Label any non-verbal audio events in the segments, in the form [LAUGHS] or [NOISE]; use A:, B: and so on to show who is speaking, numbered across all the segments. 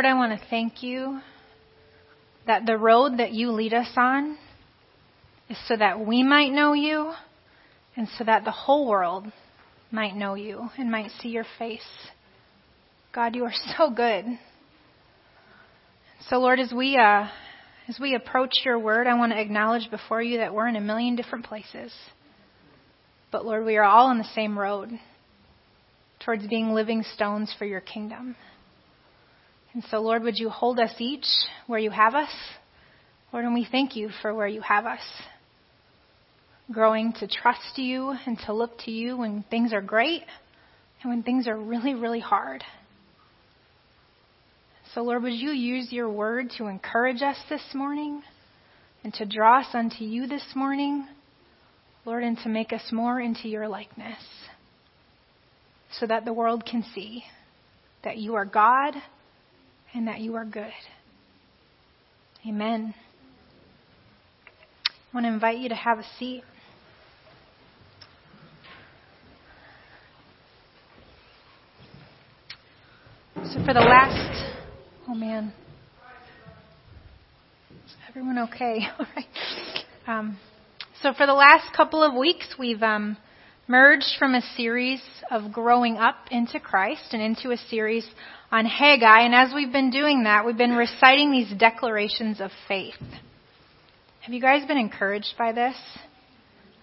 A: Lord, I want to thank you that the road that you lead us on is so that we might know you and so that the whole world might know you and might see your face. God, you are [LAUGHS] so good. So, Lord, as we uh, as we approach your word, I want to acknowledge before you that we're in a million different places. But Lord, we are all on the same road towards being living stones for your kingdom. And so, Lord, would you hold us each where you have us? Lord, and we thank you for where you have us. Growing to trust you and to look to you when things are great and when things are really, really hard. So, Lord, would you use your word to encourage us this morning and to draw us unto you this morning, Lord, and to make us more into your likeness so that the world can see that you are God and that you are good. Amen. I want to invite you to have a seat. So, for the last, oh man, is everyone okay? [LAUGHS] All right. Um, so, for the last couple of weeks, we've um, merged from a series of growing up into Christ and into a series on Haggai. And as we've been doing that, we've been reciting these declarations of faith. Have you guys been encouraged by this?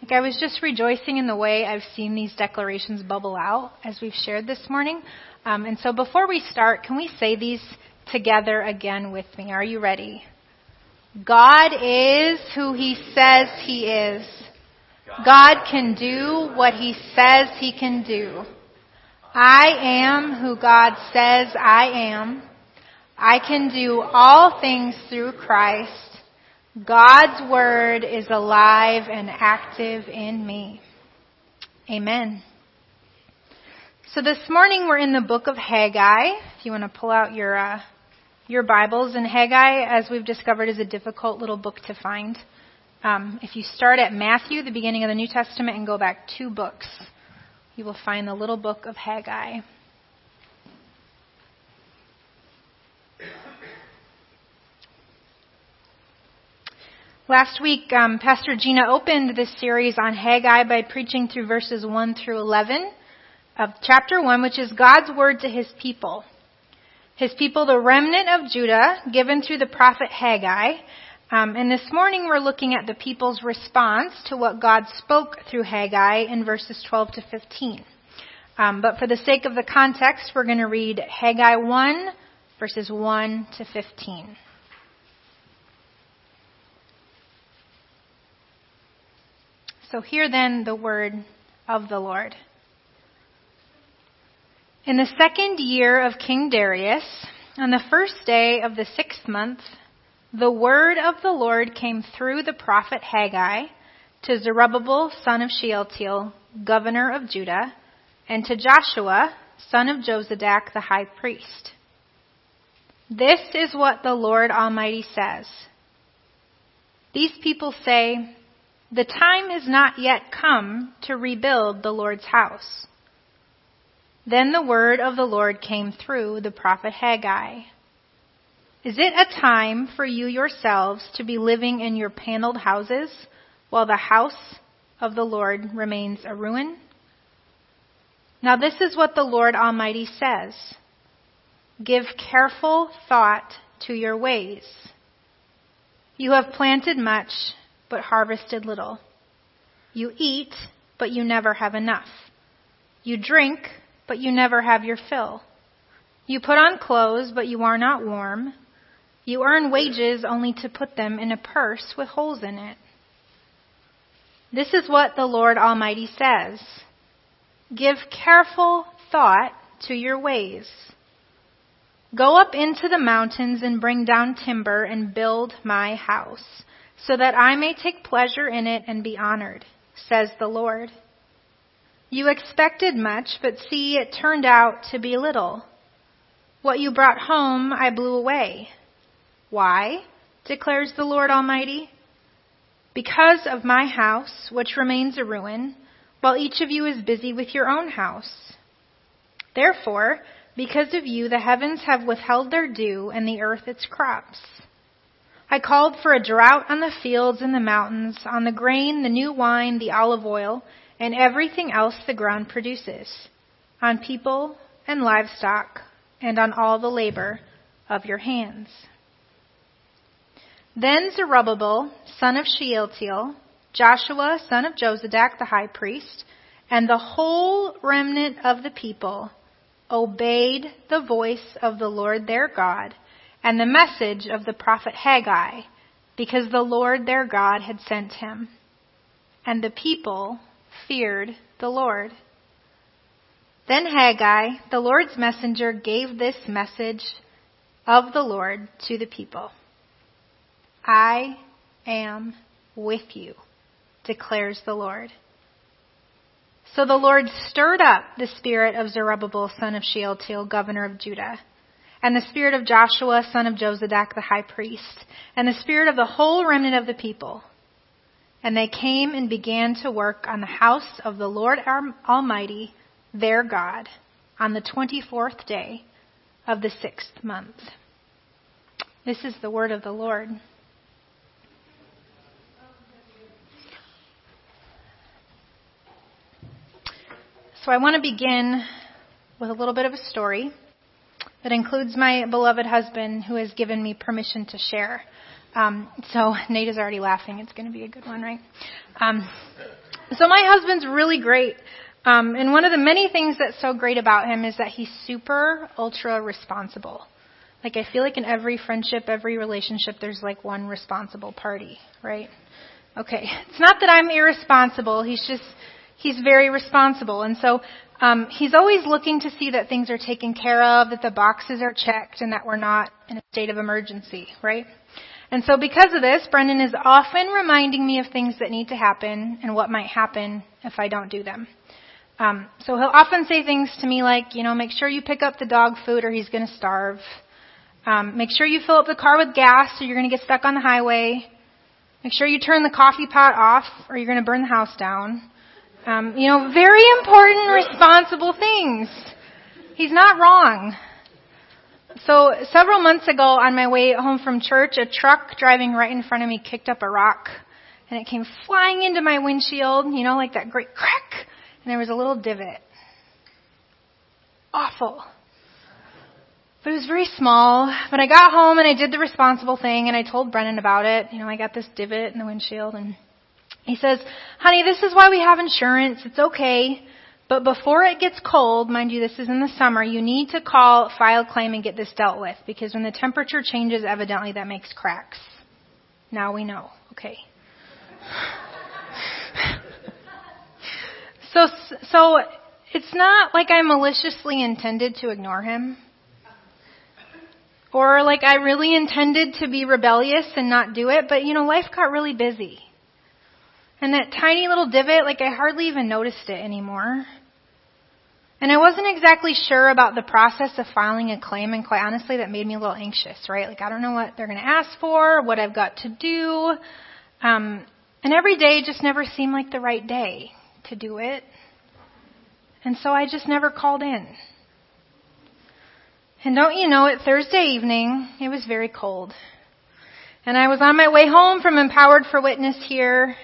A: Like I was just rejoicing in the way I've seen these declarations bubble out as we've shared this morning. Um, and so before we start, can we say these together again with me? Are you ready? God is who he says he is. God can do what He says He can do. I am who God says I am. I can do all things through Christ. God's Word is alive and active in me. Amen. So this morning we're in the book of Haggai. If you want to pull out your uh, your Bibles, and Haggai, as we've discovered, is a difficult little book to find. Um, if you start at Matthew, the beginning of the New Testament, and go back two books, you will find the little book of Haggai. Last week, um, Pastor Gina opened this series on Haggai by preaching through verses 1 through 11 of chapter 1, which is God's word to his people. His people, the remnant of Judah, given through the prophet Haggai, um, and this morning we're looking at the people's response to what God spoke through Haggai in verses 12 to 15. Um, but for the sake of the context, we're going to read Haggai 1, verses 1 to 15. So hear then the word of the Lord. In the second year of King Darius, on the first day of the sixth month, the word of the Lord came through the prophet Haggai to Zerubbabel, son of Shealtiel, governor of Judah, and to Joshua, son of Jozadak, the high priest. This is what the Lord Almighty says. These people say, The time is not yet come to rebuild the Lord's house. Then the word of the Lord came through the prophet Haggai. Is it a time for you yourselves to be living in your paneled houses while the house of the Lord remains a ruin? Now this is what the Lord Almighty says. Give careful thought to your ways. You have planted much, but harvested little. You eat, but you never have enough. You drink, but you never have your fill. You put on clothes, but you are not warm. You earn wages only to put them in a purse with holes in it. This is what the Lord Almighty says. Give careful thought to your ways. Go up into the mountains and bring down timber and build my house, so that I may take pleasure in it and be honored, says the Lord. You expected much, but see, it turned out to be little. What you brought home I blew away. Why? declares the Lord Almighty. Because of my house, which remains a ruin, while each of you is busy with your own house. Therefore, Because of you, the heavens have withheld their dew and the earth its crops. I called for a drought on the fields and the mountains, on the grain, the new wine, the olive oil, and everything else the ground produces, on people and livestock, and on all the labor of your hands. Then Zerubbabel, son of Shealtiel, Joshua, son of Jozadak, the high priest, and the whole remnant of the people obeyed the voice of the Lord their God and the message of the prophet Haggai, because the Lord their God had sent him. And the people feared the Lord. Then Haggai, the Lord's messenger, gave this message of the Lord to the people I am with you, declares the Lord. So the Lord stirred up the spirit of Zerubbabel, son of Shealtiel, governor of Judah, and the spirit of Joshua, son of Jozadak, the high priest, and the spirit of the whole remnant of the people. And they came and began to work on the house of the Lord Almighty, their God, on the 24th day of the sixth month. This is the word of the Lord. So I want to begin with a little bit of a story that includes my beloved husband who has given me permission to share. Um, so Nate is already laughing. It's going to be a good one, right? Um, so my husband's really great. Um, and one of the many things that's so great about him is that he's super ultra responsible. Like I feel like in every friendship, every relationship, there's like one responsible party, right? Okay. It's not that I'm irresponsible. He's just he's very responsible. And so um, he's always looking to see that things are taken care of, that the boxes are checked, and that we're not in a state of emergency, right? And so because of this, Brendan is often reminding me of things that need to happen and what might happen if I don't do them. Um, so he'll often say things to me like, you know, make sure you pick up the dog food or he's going to starve. Um, make sure you fill up the car with gas or you're going to get stuck on the highway. Make sure you turn the coffee pot off or you're going to burn the house down. Um, you know, very important, responsible things. He's not wrong. So several months ago on my way home from church, a truck driving right in front of me kicked up a rock and it came flying into my windshield, you know, like that great crack, and there was a little divot. Awful. But it was very small. But I got home and I did the responsible thing and I told Brennan about it. You know, I got this divot in the windshield and he says, honey, this is why we have insurance. It's okay. But before it gets cold, mind you, this is in the summer, you need to call, file claim, and get this dealt with because when the temperature changes, evidently that makes cracks. Now we know. Okay. [LAUGHS] so, so it's not like I maliciously intended to ignore him. Or like I really intended to be rebellious and not do it, but you know, life got really busy. And that tiny little divot, like I hardly even noticed it anymore. And I wasn't exactly sure about the process of filing a claim, and quite honestly, that made me a little anxious, right? Like, I don't know what they're going to ask for, what I've got to do. Um, and every day just never seemed like the right day to do it. And so I just never called in. And don't you know it, Thursday evening, it was very cold. And I was on my way home from Empowered for Witness here,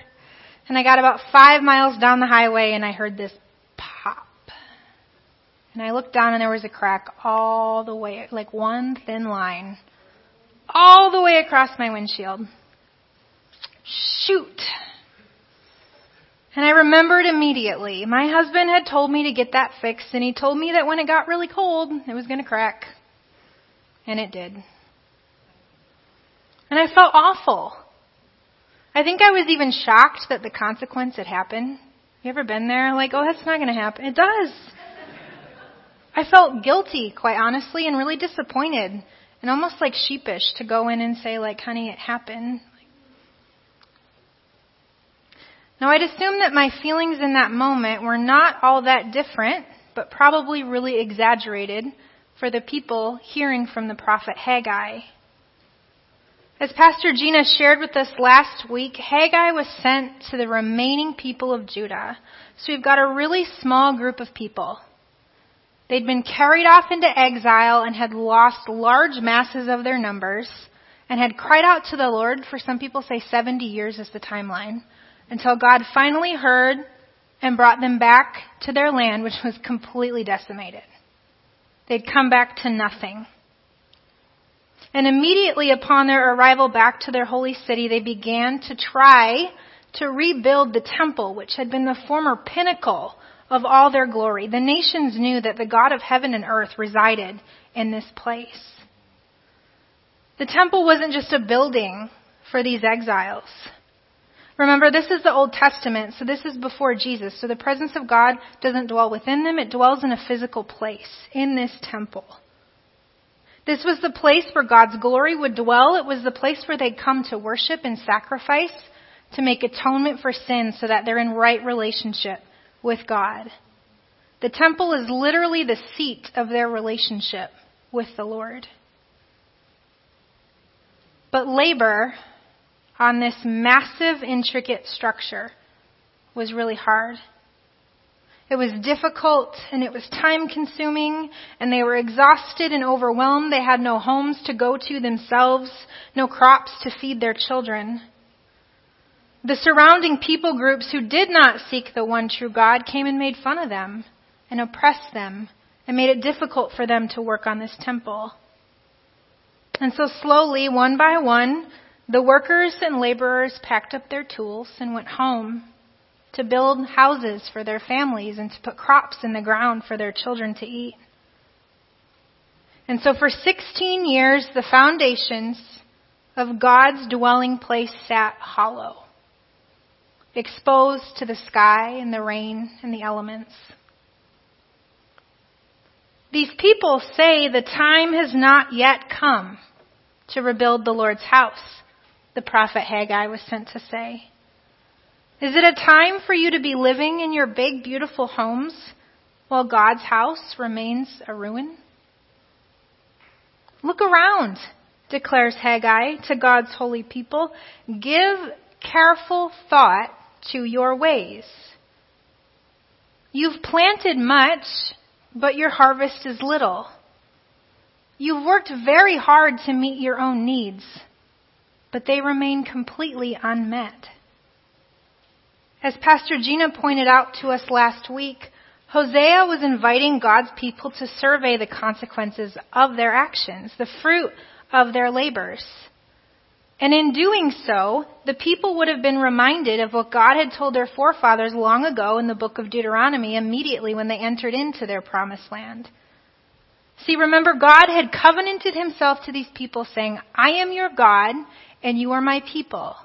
A: and I got about five miles down the highway and I heard this pop. And I looked down and there was a crack all the way, like one thin line, all the way across my windshield. Shoot. And I remembered immediately. My husband had told me to get that fixed and he told me that when it got really cold, it was going to crack. And it did. And I felt awful. I think I was even shocked that the consequence had happened. You ever been there? Like, oh, that's not going to happen. It does. I felt guilty, quite honestly, and really disappointed, and almost like sheepish to go in and say, like, honey, it happened. Now, I'd assume that my feelings in that moment were not all that different, but probably really exaggerated for the people hearing from the prophet Haggai. As Pastor Gina shared with us last week, Haggai was sent to the remaining people of Judah. So we've got a really small group of people. They'd been carried off into exile and had lost large masses of their numbers and had cried out to the Lord for some people say 70 years is the timeline until God finally heard and brought them back to their land, which was completely decimated. They'd come back to nothing. And immediately upon their arrival back to their holy city, they began to try to rebuild the temple, which had been the former pinnacle of all their glory. The nations knew that the God of heaven and earth resided in this place. The temple wasn't just a building for these exiles. Remember, this is the Old Testament, so this is before Jesus. So the presence of God doesn't dwell within them, it dwells in a physical place, in this temple. This was the place where God's glory would dwell. It was the place where they'd come to worship and sacrifice, to make atonement for sin so that they're in right relationship with God. The temple is literally the seat of their relationship with the Lord. But labor on this massive, intricate structure was really hard. It was difficult and it was time consuming and they were exhausted and overwhelmed. They had no homes to go to themselves, no crops to feed their children. The surrounding people groups who did not seek the one true God came and made fun of them and oppressed them and made it difficult for them to work on this temple. And so slowly, one by one, the workers and laborers packed up their tools and went home to build houses for their families and to put crops in the ground for their children to eat. And so for 16 years, the foundations of God's dwelling place sat hollow exposed to the sky and the rain and the elements. These people say the time has not yet come to rebuild the Lord's house, the prophet Haggai was sent to say. Is it a time for you to be living in your big, beautiful homes while God's house remains a ruin? Look around, declares Haggai to God's holy people. Give careful thought to your ways. You've planted much, but your harvest is little. You've worked very hard to meet your own needs, but they remain completely unmet. As Pastor Gina pointed out to us last week, Hosea was inviting God's people to survey the consequences of their actions, the fruit of their labors. And in doing so, the people would have been reminded of what God had told their forefathers long ago in the book of Deuteronomy immediately when they entered into their promised land. See, remember, God had covenanted himself to these people saying, I am your God and you are my people.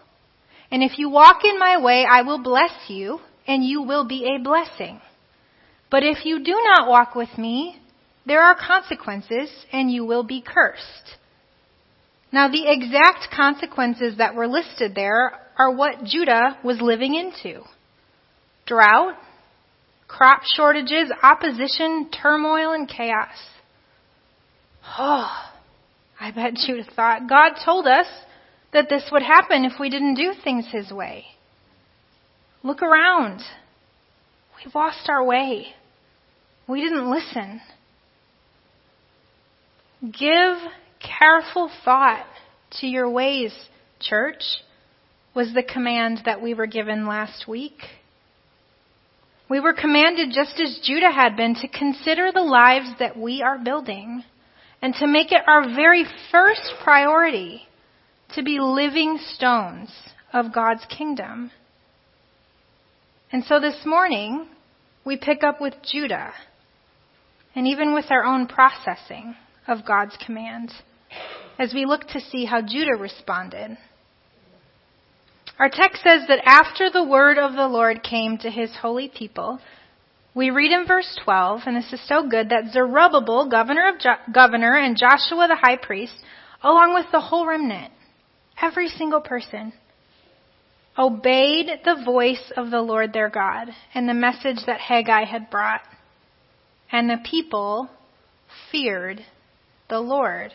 A: And if you walk in my way, I will bless you and you will be a blessing. But if you do not walk with me, there are consequences and you will be cursed. Now, the exact consequences that were listed there are what Judah was living into drought, crop shortages, opposition, turmoil, and chaos. Oh, [SIGHS] I bet Judah thought God told us that this would happen if we didn't do things His way. Look around. We've lost our way. We didn't listen. Give careful thought to your ways, church, was the command that we were given last week. We were commanded, just as Judah had been, to consider the lives that we are building and to make it our very first priority to be living stones of God's kingdom. And so this morning, we pick up with Judah and even with our own processing of God's command as we look to see how Judah responded. Our text says that after the word of the Lord came to his holy people, we read in verse 12, and this is so good, that Zerubbabel, governor, of jo- governor, and Joshua the high priest, along with the whole remnant, every single person, obeyed the voice of the Lord their God and the message that Haggai had brought. And the people feared the Lord.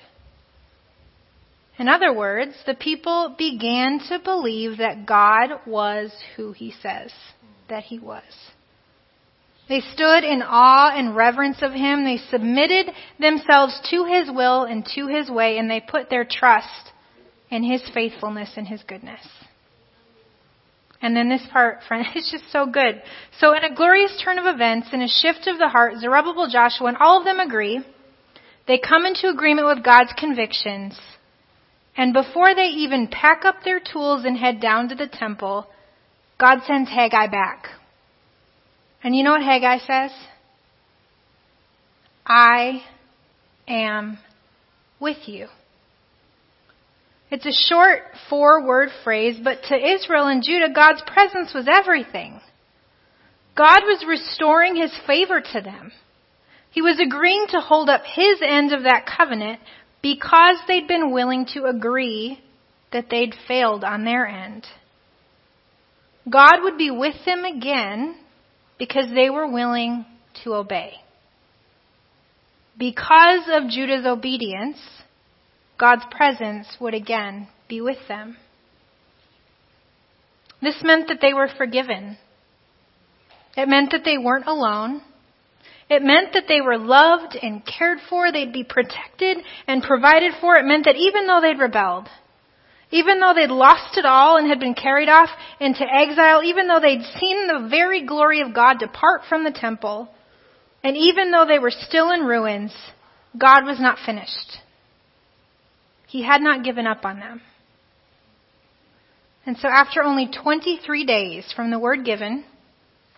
A: In other words, the people began to believe that God was who he says that he was. They stood in awe and reverence of him. They submitted themselves to his will and to his way, and they put their trust in his faithfulness and his goodness. And then this part, [LAUGHS] friend, it's just so good. So in a glorious turn of events, in a shift of the heart, Zerubbabel, Joshua, and all of them agree. They come into agreement with God's convictions. And before they even pack up their tools and head down to the temple, God sends Haggai back. And you know what Haggai says? I am with you. It's a short four word phrase, but to Israel and Judah, God's presence was everything. God was restoring his favor to them. He was agreeing to hold up his end of that covenant because they'd been willing to agree that they'd failed on their end. God would be with them again because they were willing to obey. Because of Judah's obedience, God's presence would again be with them. This meant that they were forgiven. It meant that they weren't alone. It meant that they were loved and cared for. They'd be protected and provided for. It meant that even though they'd rebelled, even though they'd lost it all and had been carried off into exile, even though they'd seen the very glory of God depart from the temple, and even though they were still in ruins, God was not finished. He had not given up on them. And so after only 23 days from the word given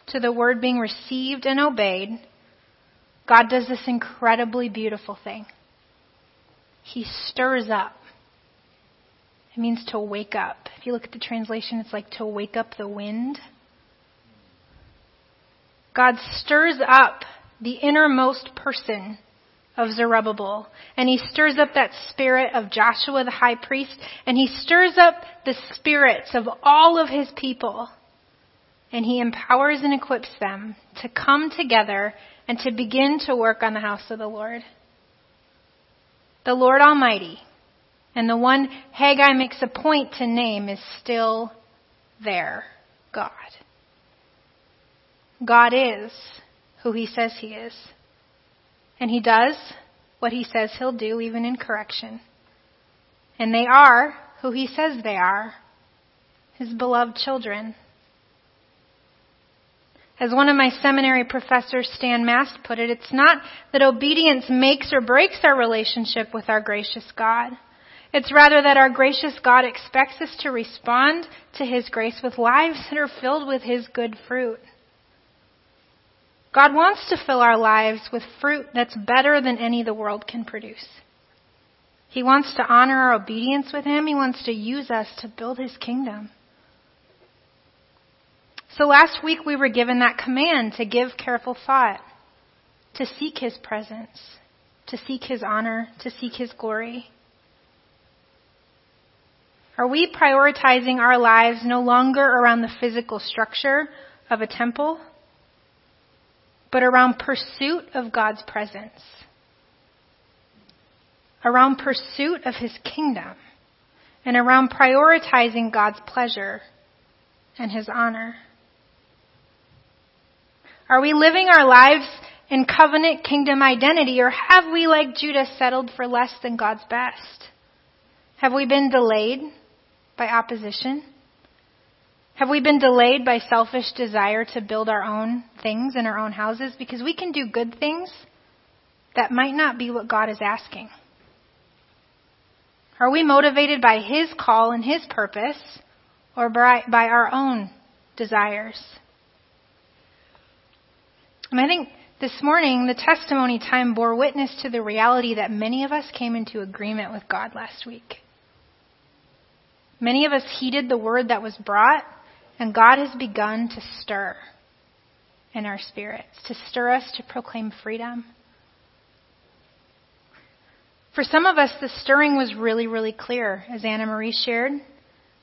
A: to the word being received and obeyed, God does this incredibly beautiful thing. He stirs up. It means to wake up. If you look at the translation, it's like to wake up the wind. God stirs up the innermost person of Zerubbabel. And he stirs up that spirit of Joshua the high priest, and he stirs up the spirits of all of his people. And he empowers and equips them to come together and to begin to work on the house of the Lord. The Lord Almighty, and the one Haggai makes a point to name is still there God. God is who he says he is. And he does what he says he'll do, even in correction. And they are who he says they are his beloved children. As one of my seminary professors, Stan Mast, put it, it's not that obedience makes or breaks our relationship with our gracious God. It's rather that our gracious God expects us to respond to His grace with lives that are filled with His good fruit. God wants to fill our lives with fruit that's better than any the world can produce. He wants to honor our obedience with Him. He wants to use us to build His kingdom. So last week we were given that command to give careful thought, to seek His presence, to seek His honor, to seek His glory. Are we prioritizing our lives no longer around the physical structure of a temple? But around pursuit of God's presence, around pursuit of His kingdom, and around prioritizing God's pleasure and His honor. Are we living our lives in covenant kingdom identity, or have we, like Judah, settled for less than God's best? Have we been delayed by opposition? Have we been delayed by selfish desire to build our own things in our own houses? Because we can do good things that might not be what God is asking. Are we motivated by His call and His purpose or by, by our own desires? And I think this morning the testimony time bore witness to the reality that many of us came into agreement with God last week. Many of us heeded the word that was brought and God has begun to stir in our spirits, to stir us to proclaim freedom. For some of us, the stirring was really, really clear, as Anna Marie shared.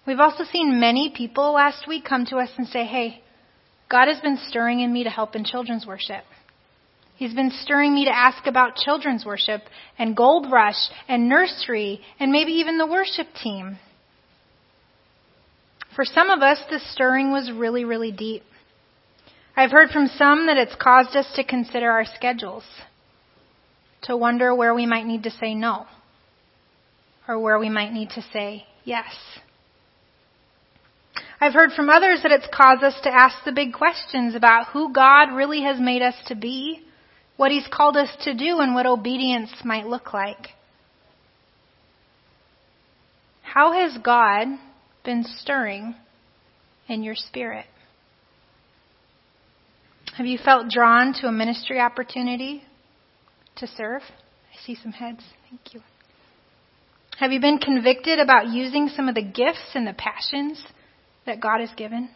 A: We've also seen many people last week come to us and say, hey, God has been stirring in me to help in children's worship. He's been stirring me to ask about children's worship and Gold Rush and nursery and maybe even the worship team. For some of us, the stirring was really, really deep. I've heard from some that it's caused us to consider our schedules, to wonder where we might need to say no, or where we might need to say yes. I've heard from others that it's caused us to ask the big questions about who God really has made us to be, what He's called us to do, and what obedience might look like. How has God been stirring in your spirit? Have you felt drawn to a ministry opportunity to serve? I see some heads. Thank you. Have you been convicted about using some of the gifts and the passions that God has given?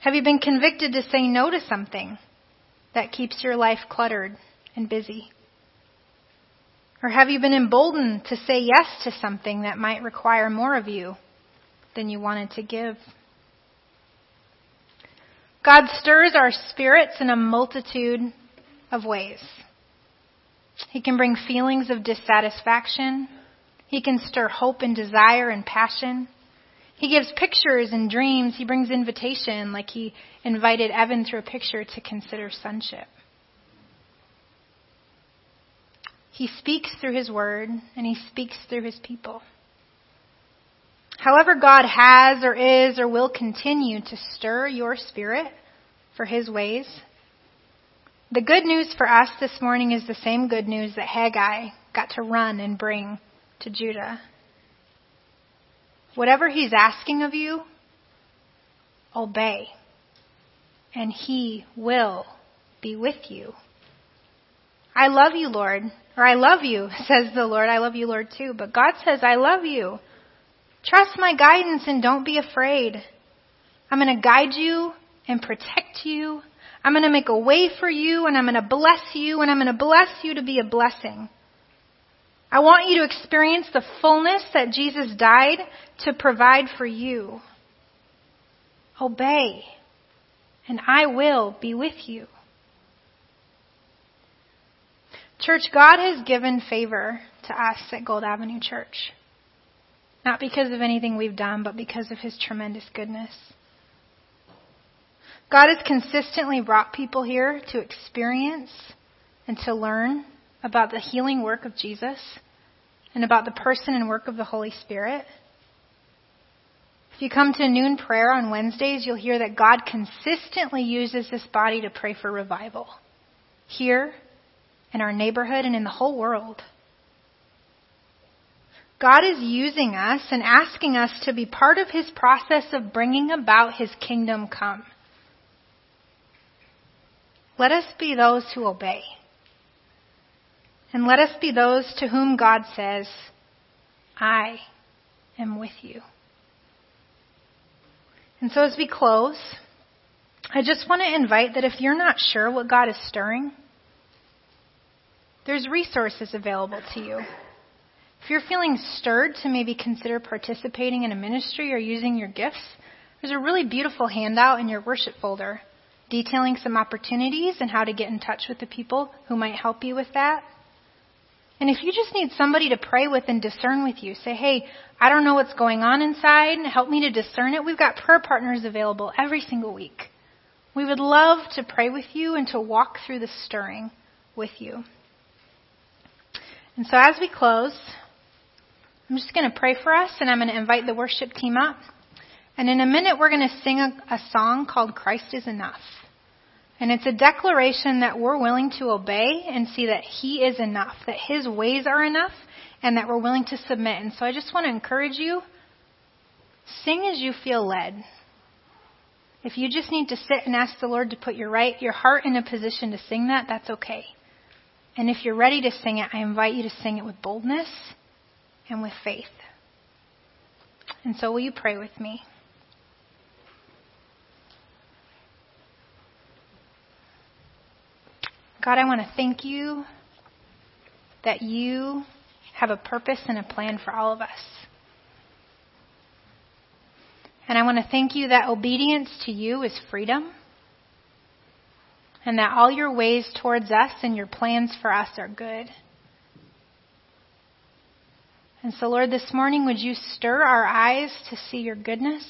A: Have you been convicted to say no to something that keeps your life cluttered and busy? Or have you been emboldened to say yes to something that might require more of you than you wanted to give? God stirs our spirits in a multitude of ways. He can bring feelings of dissatisfaction. He can stir hope and desire and passion. He gives pictures and dreams. He brings invitation, like he invited Evan through a picture to consider sonship. He speaks through his word, and he speaks through his people. However, God has or is or will continue to stir your spirit for his ways. The good news for us this morning is the same good news that Haggai got to run and bring to Judah. Whatever he's asking of you, obey, and he will be with you. I love you, Lord, or I love you, [LAUGHS] says the Lord. I love you, Lord, too. But God says, I love you. Trust my guidance and don't be afraid. I'm going to guide you and protect you. I'm going to make a way for you and I'm going to bless you and I'm going to bless you to be a blessing. I want you to experience the fullness that Jesus died to provide for you. Obey and I will be with you. Church, God has given favor to us at Gold Avenue Church. Not because of anything we've done, but because of His tremendous goodness. God has consistently brought people here to experience and to learn about the healing work of Jesus and about the person and work of the Holy Spirit. If you come to noon prayer on Wednesdays, you'll hear that God consistently uses this body to pray for revival here, in our neighborhood, and in the whole world. God is using us and asking us to be part of His process of bringing about His kingdom come. Let us be those who obey. And let us be those to whom God says, I am with you. And so as we close, I just want to invite that if you're not sure what God is stirring, there's resources available to you. If you're feeling stirred to maybe consider participating in a ministry or using your gifts, there's a really beautiful handout in your worship folder detailing some opportunities and how to get in touch with the people who might help you with that. And if you just need somebody to pray with and discern with you, say, hey, I don't know what's going on inside, help me to discern it. We've got prayer partners available every single week. We would love to pray with you and to walk through the stirring with you. And so as we close, I'm just going to pray for us and I'm going to invite the worship team up. And in a minute, we're going to sing a, a, song called Christ is Enough. And it's a declaration that we're willing to obey and see that He is enough, that His ways are enough, and that we're willing to submit. And so I just want to encourage you sing as you feel led. If you just need to sit and ask the Lord to put your right your heart in a position to sing that, that's okay. And if you're ready to sing it, I invite you to sing it with boldness and with faith. And so will you pray with me? God, I want to thank you that you have a purpose and a plan for all of us. And I want to thank you that obedience to you is freedom. And that all your ways towards us and your plans for us are good. And so, Lord, this morning, would you stir our eyes to see your goodness?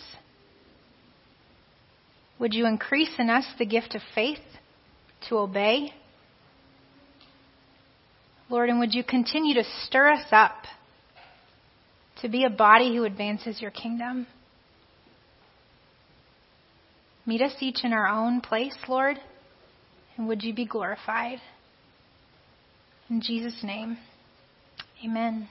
A: Would you increase in us the gift of faith to obey? Lord, and would you continue to stir us up to be a body who advances your kingdom? Meet us each in our own place, Lord, and would you be glorified? In Jesus' name, amen.